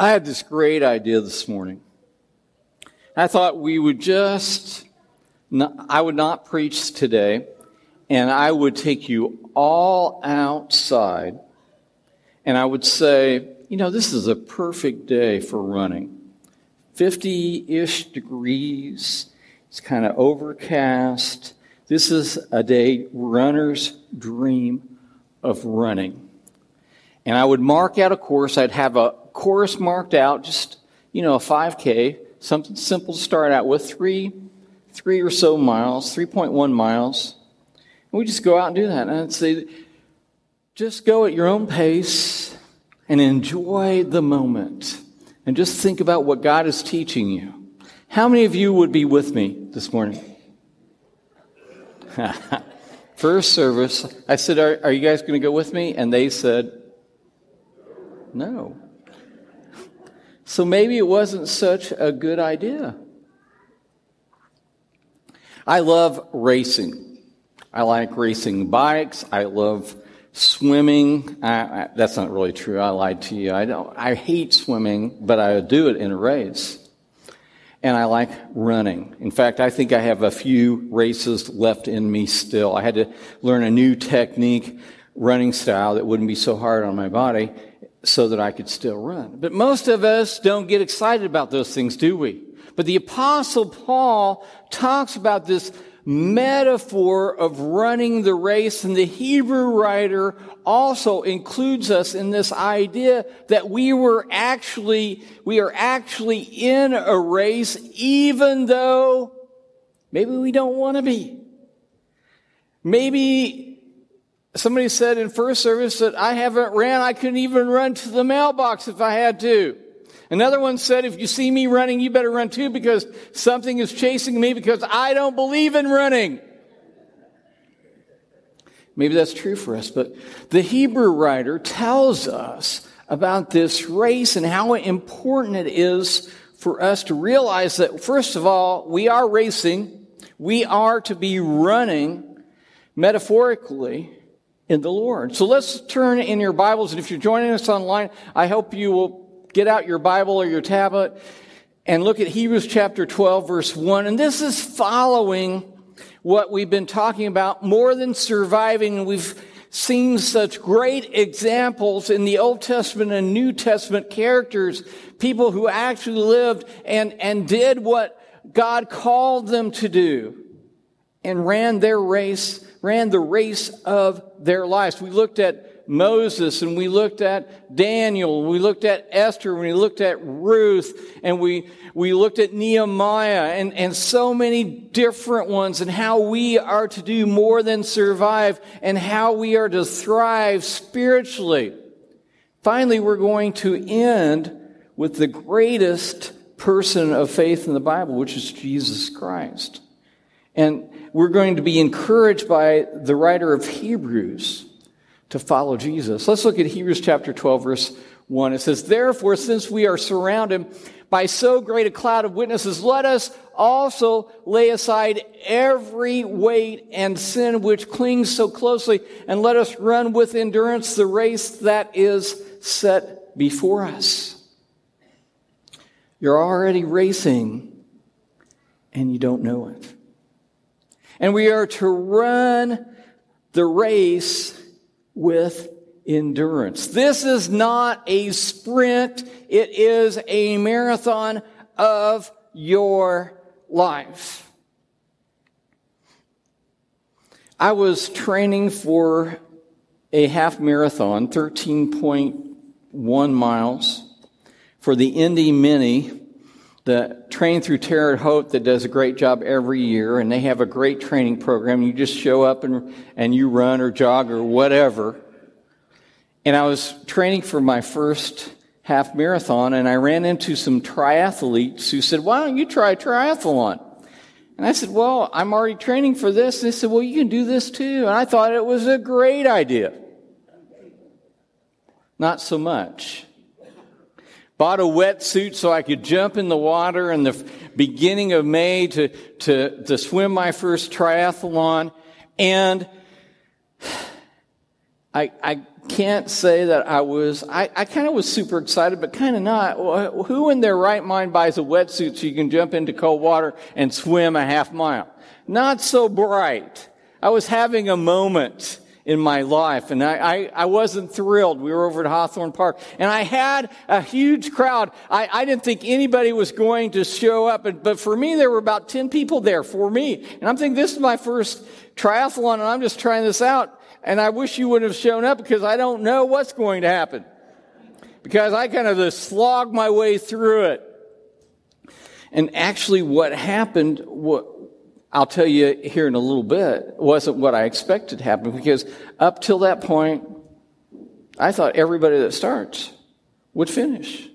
I had this great idea this morning. I thought we would just, I would not preach today, and I would take you all outside, and I would say, you know, this is a perfect day for running. 50 ish degrees, it's kind of overcast. This is a day runners dream of running. And I would mark out a course. I'd have a course marked out, just, you know, a 5K, something simple to start out with, three, three or so miles, 3.1 miles. And we just go out and do that. And I'd say, just go at your own pace and enjoy the moment. And just think about what God is teaching you. How many of you would be with me this morning? First service, I said, Are, are you guys going to go with me? And they said, No. So maybe it wasn't such a good idea. I love racing. I like racing bikes. I love swimming. I, I, that's not really true. I lied to you. I don't. I hate swimming, but I do it in a race. And I like running. In fact, I think I have a few races left in me still. I had to learn a new technique, running style that wouldn't be so hard on my body so that I could still run. But most of us don't get excited about those things, do we? But the apostle Paul talks about this metaphor of running the race and the Hebrew writer also includes us in this idea that we were actually, we are actually in a race even though maybe we don't want to be. Maybe Somebody said in first service that I haven't ran, I couldn't even run to the mailbox if I had to. Another one said, if you see me running, you better run too because something is chasing me because I don't believe in running. Maybe that's true for us, but the Hebrew writer tells us about this race and how important it is for us to realize that, first of all, we are racing. We are to be running metaphorically in the Lord. So let's turn in your Bibles, and if you're joining us online, I hope you will get out your Bible or your tablet and look at Hebrews chapter 12, verse 1. And this is following what we've been talking about more than surviving. We've seen such great examples in the Old Testament and New Testament characters, people who actually lived and, and did what God called them to do and ran their race ran the race of their lives. We looked at Moses and we looked at Daniel, we looked at Esther, we looked at Ruth, and we, we looked at Nehemiah and, and so many different ones and how we are to do more than survive and how we are to thrive spiritually. Finally, we're going to end with the greatest person of faith in the Bible, which is Jesus Christ. And we're going to be encouraged by the writer of Hebrews to follow Jesus. Let's look at Hebrews chapter 12, verse 1. It says, Therefore, since we are surrounded by so great a cloud of witnesses, let us also lay aside every weight and sin which clings so closely, and let us run with endurance the race that is set before us. You're already racing, and you don't know it. And we are to run the race with endurance. This is not a sprint. It is a marathon of your life. I was training for a half marathon, 13.1 miles, for the Indy Mini the Train Through Terre Haute that does a great job every year, and they have a great training program. You just show up and, and you run or jog or whatever. And I was training for my first half marathon, and I ran into some triathletes who said, Why don't you try a triathlon? And I said, Well, I'm already training for this. And they said, Well, you can do this too. And I thought it was a great idea. Not so much. Bought a wetsuit so I could jump in the water in the beginning of May to, to, to swim my first triathlon. And I, I can't say that I was, I, I kind of was super excited, but kind of not. Who in their right mind buys a wetsuit so you can jump into cold water and swim a half mile? Not so bright. I was having a moment in my life. And I, I, I, wasn't thrilled. We were over at Hawthorne Park and I had a huge crowd. I, I didn't think anybody was going to show up. But for me, there were about 10 people there for me. And I'm thinking, this is my first triathlon and I'm just trying this out. And I wish you would have shown up because I don't know what's going to happen. Because I kind of just slogged my way through it. And actually what happened, I'll tell you here in a little bit, wasn't what I expected to happen because up till that point, I thought everybody that starts would finish.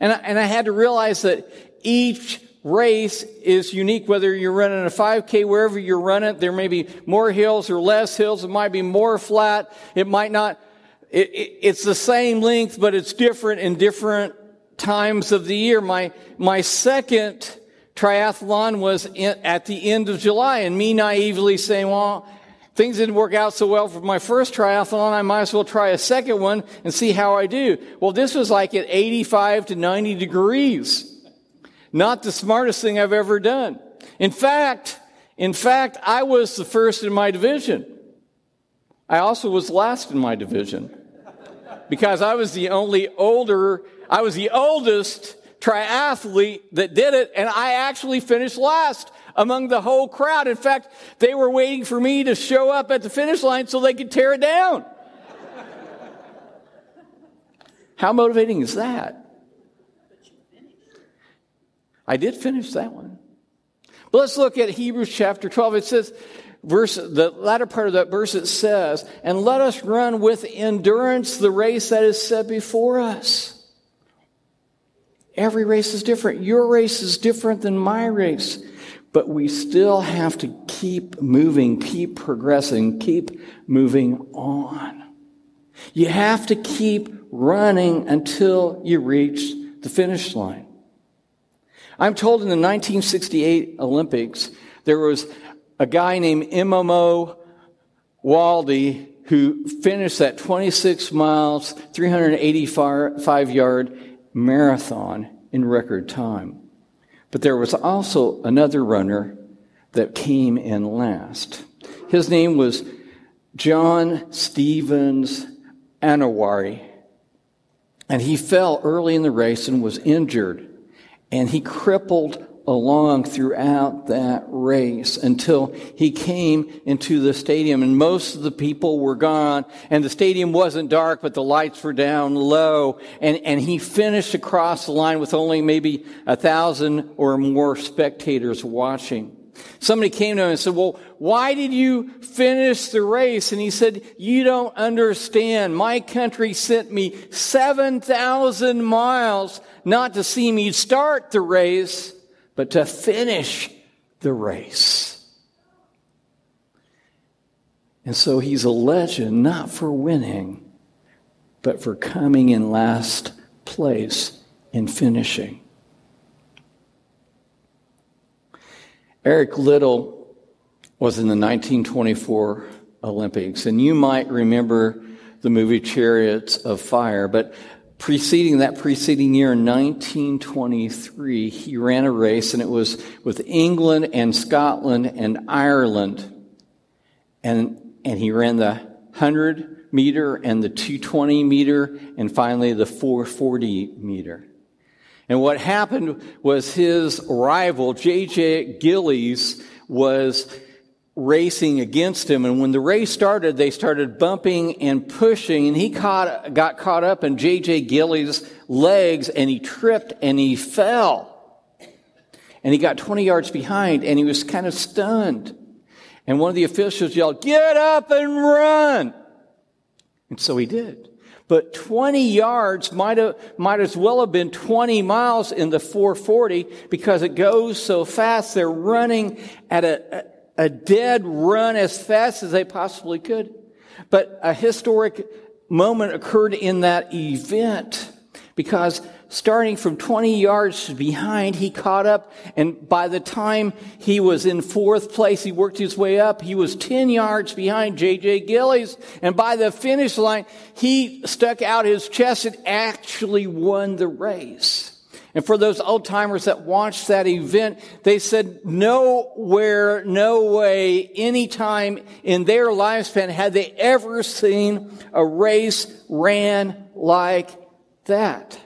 And I, and I had to realize that each race is unique, whether you're running a 5K, wherever you're running, there may be more hills or less hills. It might be more flat. It might not, it, it, it's the same length, but it's different in different times of the year. My, my second triathlon was in, at the end of July and me naively saying, well, things didn't work out so well for my first triathlon. I might as well try a second one and see how I do. Well, this was like at 85 to 90 degrees. Not the smartest thing I've ever done. In fact, in fact, I was the first in my division. I also was last in my division because I was the only older, I was the oldest triathlete that did it, and I actually finished last among the whole crowd. In fact, they were waiting for me to show up at the finish line so they could tear it down. How motivating is that? I did finish that one. But let's look at Hebrews chapter 12. It says, verse, the latter part of that verse, it says, and let us run with endurance the race that is set before us. Every race is different. Your race is different than my race. But we still have to keep moving, keep progressing, keep moving on. You have to keep running until you reach the finish line. I'm told in the 1968 Olympics, there was a guy named Imamo Waldi who finished that 26 miles, 385 yard marathon in record time. But there was also another runner that came in last. His name was John Stevens Akhwari, And he fell early in the race and was injured. And he crippled along throughout that race until he came into the stadium and most of the people were gone and the stadium wasn't dark but the lights were down low and, and he finished across the line with only maybe a thousand or more spectators watching. Somebody came to him and said, well, why did you finish the race? And he said, you don't understand. My country sent me 7,000 miles not to see me start the race, but to finish the race. And so he's a legend, not for winning, but for coming in last place in finishing. Eric Liddell was in the 1924 Olympics, and you might remember the movie Chariots of Fire, but preceding that preceding year in 1923 he ran a race and it was with england and scotland and ireland. And and he ran the 100 meter and the 220 meter and finally the 440 meter. And what happened was his rival jj gillies was racing against him. And when the race started, they started bumping and pushing and he caught, got caught up in J.J. Gillies' legs and he tripped and he fell. And he got 20 yards behind and he was kind of stunned. And one of the officials yelled, get up and run. And so he did. But 20 yards might have, might as well have been 20 miles in the 440 because it goes so fast. They're running at a, a dead run as fast as they possibly could. But a historic moment occurred in that event Because starting from 20 yards behind, he caught up. And by the time he was in fourth place, he worked his way up. He was 10 yards behind J.J. Gillies. And by the finish line, he stuck out his chest and actually won the race. And for those old timers that watched that event, they said nowhere, no way, any time in their lifespan had they ever seen a race ran like that.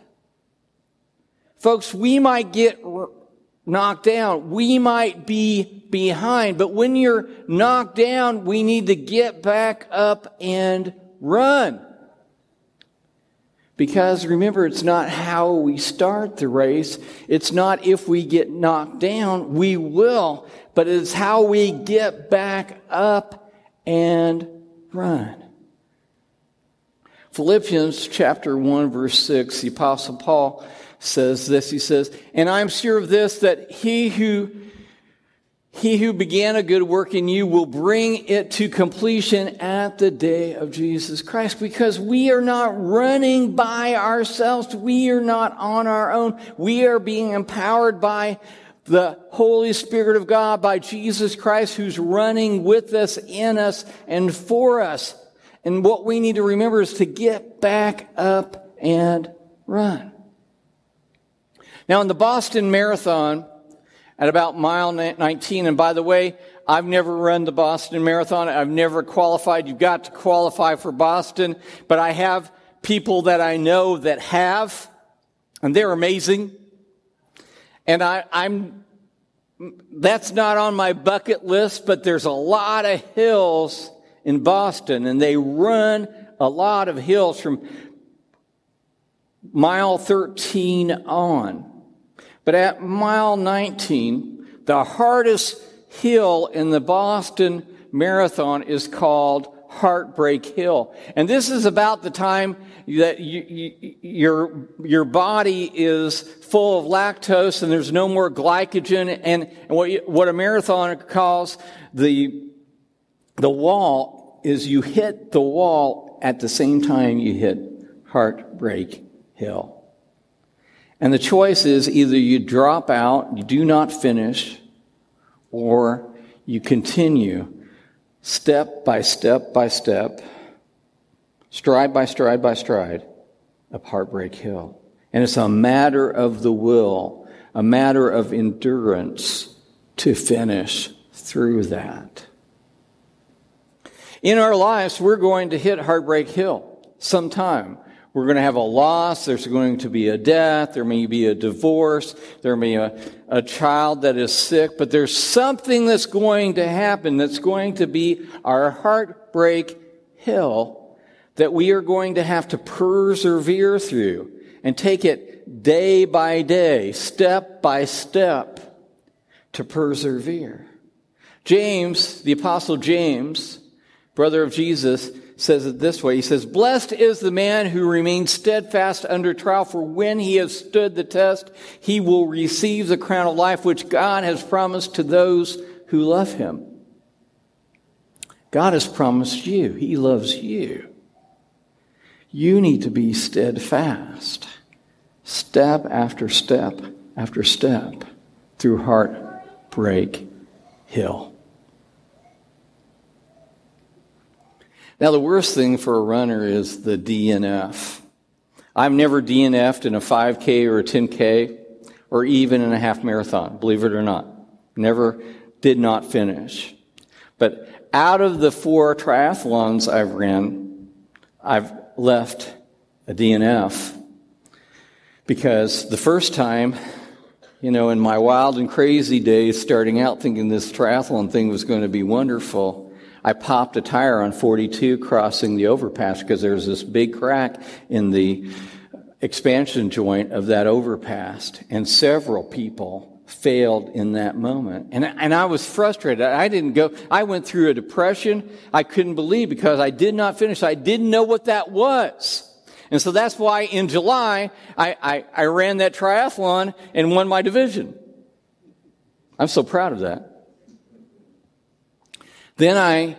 Folks, we might get knocked down. We might be behind, but when you're knocked down, we need to get back up and run. Because remember, it's not how we start the race. It's not if we get knocked down, we will, but it's how we get back up and run. Philippians chapter 1 verse 6, the apostle Paul says this. He says, and I'm sure of this, that he who he who began a good work in you will bring it to completion at the day of Jesus Christ because we are not running by ourselves. We are not on our own. We are being empowered by the Holy Spirit of God, by Jesus Christ who's running with us, in us, and for us. And what we need to remember is to get back up and run. Now, in the Boston Marathon, at about mile 19, and by the way, I've never run the Boston Marathon. I've never qualified. You've got to qualify for Boston, but I have people that I know that have, and they're amazing. And I, I'm, that's not on my bucket list, but there's a lot of hills in Boston, and they run a lot of hills from mile 13 on. But at mile 19, the hardest hill in the Boston Marathon is called Heartbreak Hill. And this is about the time that you, you, your, your body is full of lactose and there's no more glycogen. And, and what, you, what a marathon calls the, the wall is you hit the wall at the same time you hit Heartbreak Hill. And the choice is either you drop out, you do not finish, or you continue step by step by step, stride by stride by stride up Heartbreak Hill. And it's a matter of the will, a matter of endurance to finish through that. In our lives, we're going to hit Heartbreak Hill sometime. We're going to have a loss. There's going to be a death. There may be a divorce. There may be a, a child that is sick, but there's something that's going to happen that's going to be our heartbreak hill that we are going to have to persevere through and take it day by day, step by step to persevere. James, the apostle James, brother of Jesus, says it this way. He says, Blessed is the man who remains steadfast under trial, for when he has stood the test, he will receive the crown of life which God has promised to those who love him. God has promised you. He loves you. You need to be steadfast, step after step after step through heartbreak hill. Now, the worst thing for a runner is the DNF. I've never DNF'd in a 5K or a 10K or even in a half marathon, believe it or not. Never did not finish. But out of the four triathlons I've ran, I've left a DNF because the first time, you know, in my wild and crazy days, starting out thinking this triathlon thing was going to be wonderful, I popped a tire on 42 crossing the overpass because there's this big crack in the expansion joint of that overpass. And several people failed in that moment. And, and I was frustrated. I didn't go, I went through a depression I couldn't believe because I did not finish. I didn't know what that was. And so that's why in July, I, I, I ran that triathlon and won my division. I'm so proud of that. Then I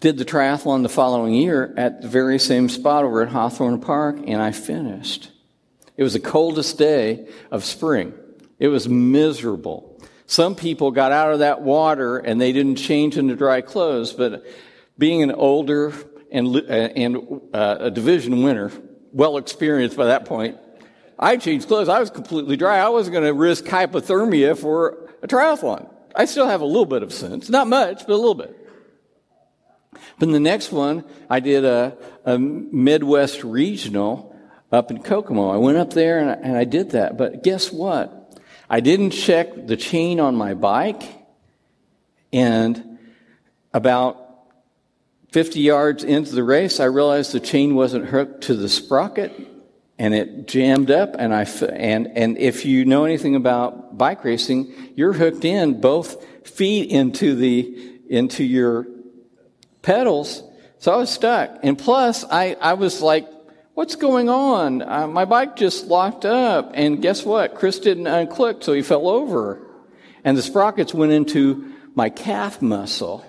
did the triathlon the following year at the very same spot over at Hawthorne Park, and I finished. It was the coldest day of spring. It was miserable. Some people got out of that water and they didn't change into dry clothes, but being an older and, uh, and uh, a division winner, well experienced by that point, I changed clothes. I was completely dry. I wasn't going to risk hypothermia for a triathlon. I still have a little bit of sense. Not much, but a little bit. But in the next one, I did a, a Midwest regional up in Kokomo. I went up there and I, and I did that. But guess what? I didn't check the chain on my bike. And about 50 yards into the race, I realized the chain wasn't hooked to the sprocket and it jammed up and I and and if you know anything about bike racing, you're hooked in both feet into the into your pedals. So I was stuck. And plus, I, I was like, what's going on? Uh, my bike just locked up. And guess what? Chris didn't unclick, so he fell over. And the sprockets went into my calf muscle.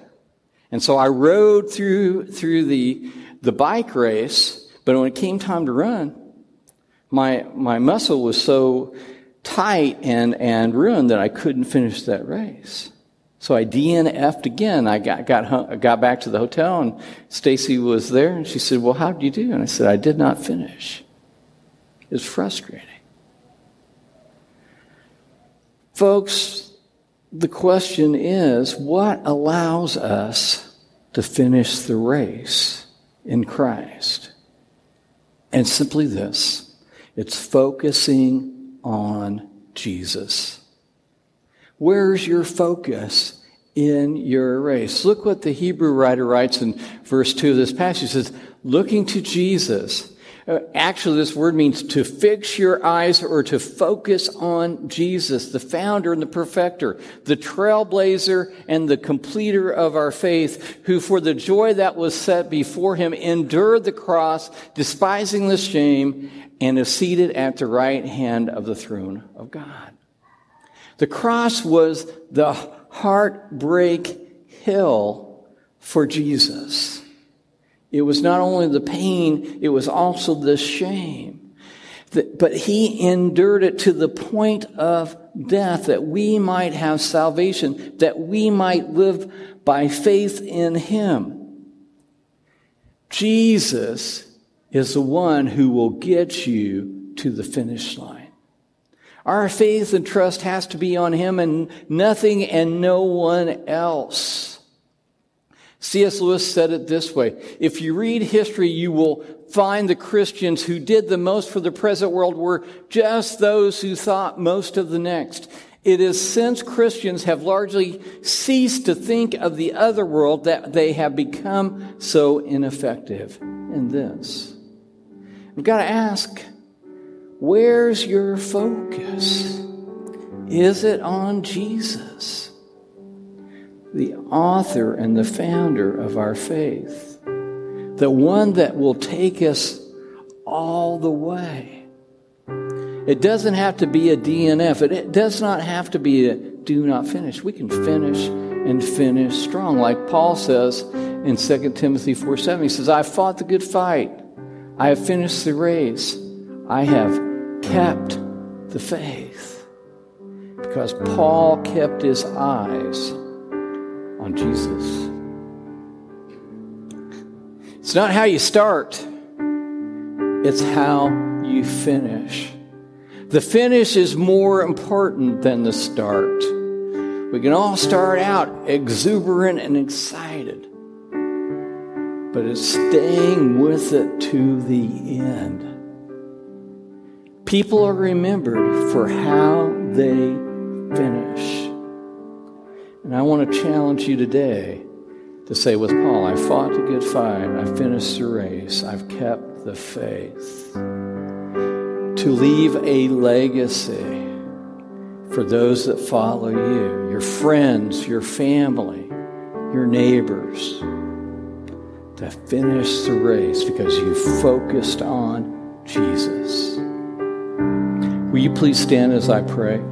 And so I rode through, through the, the bike race, but when it came time to run, my, my muscle was so tight and, and ruined that I couldn't finish that race. So I DNF'd again. I got, got, got back to the hotel and Stacy was there and she said, well, how did you do? And I said, I did not finish. It was frustrating. Folks, the question is, what allows us to finish the race in Christ? And simply this, it's focusing on Jesus. Where's your focus in your race? Look what the Hebrew writer writes in verse 2 of this passage. He says, looking to Jesus. Uh, actually, this word means to fix your eyes or to focus on Jesus, the founder and the perfecter, the trailblazer and the completer of our faith, who for the joy that was set before him endured the cross, despising the shame, and is seated at the right hand of the throne of God. The cross was the heartbreak hill for Jesus. It was not only the pain, it was also the shame. But he endured it to the point of death that we might have salvation, that we might live by faith in him. Jesus is the one who will get you to the finish line. Our faith and trust has to be on Him and nothing and no one else. C.S. Lewis said it this way. If you read history, you will find the Christians who did the most for the present world were just those who thought most of the next. It is since Christians have largely ceased to think of the other world that they have become so ineffective in this. We've got to ask, Where's your focus? Is it on Jesus, the author and the founder of our faith, the one that will take us all the way? It doesn't have to be a DNF. It does not have to be a do not finish. We can finish and finish strong. Like Paul says in 2 Timothy 4 7, he says, I fought the good fight. I have finished the race. I have kept the faith because Paul kept his eyes on Jesus. It's not how you start, it's how you finish. The finish is more important than the start. We can all start out exuberant and excited, but it's staying with it to the end. People are remembered for how they finish. And I want to challenge you today to say with Paul, I fought the good fight, I finished the race, I've kept the faith. To leave a legacy for those that follow you, your friends, your family, your neighbors, to finish the race because you focused on Jesus. Will you please stand as I pray?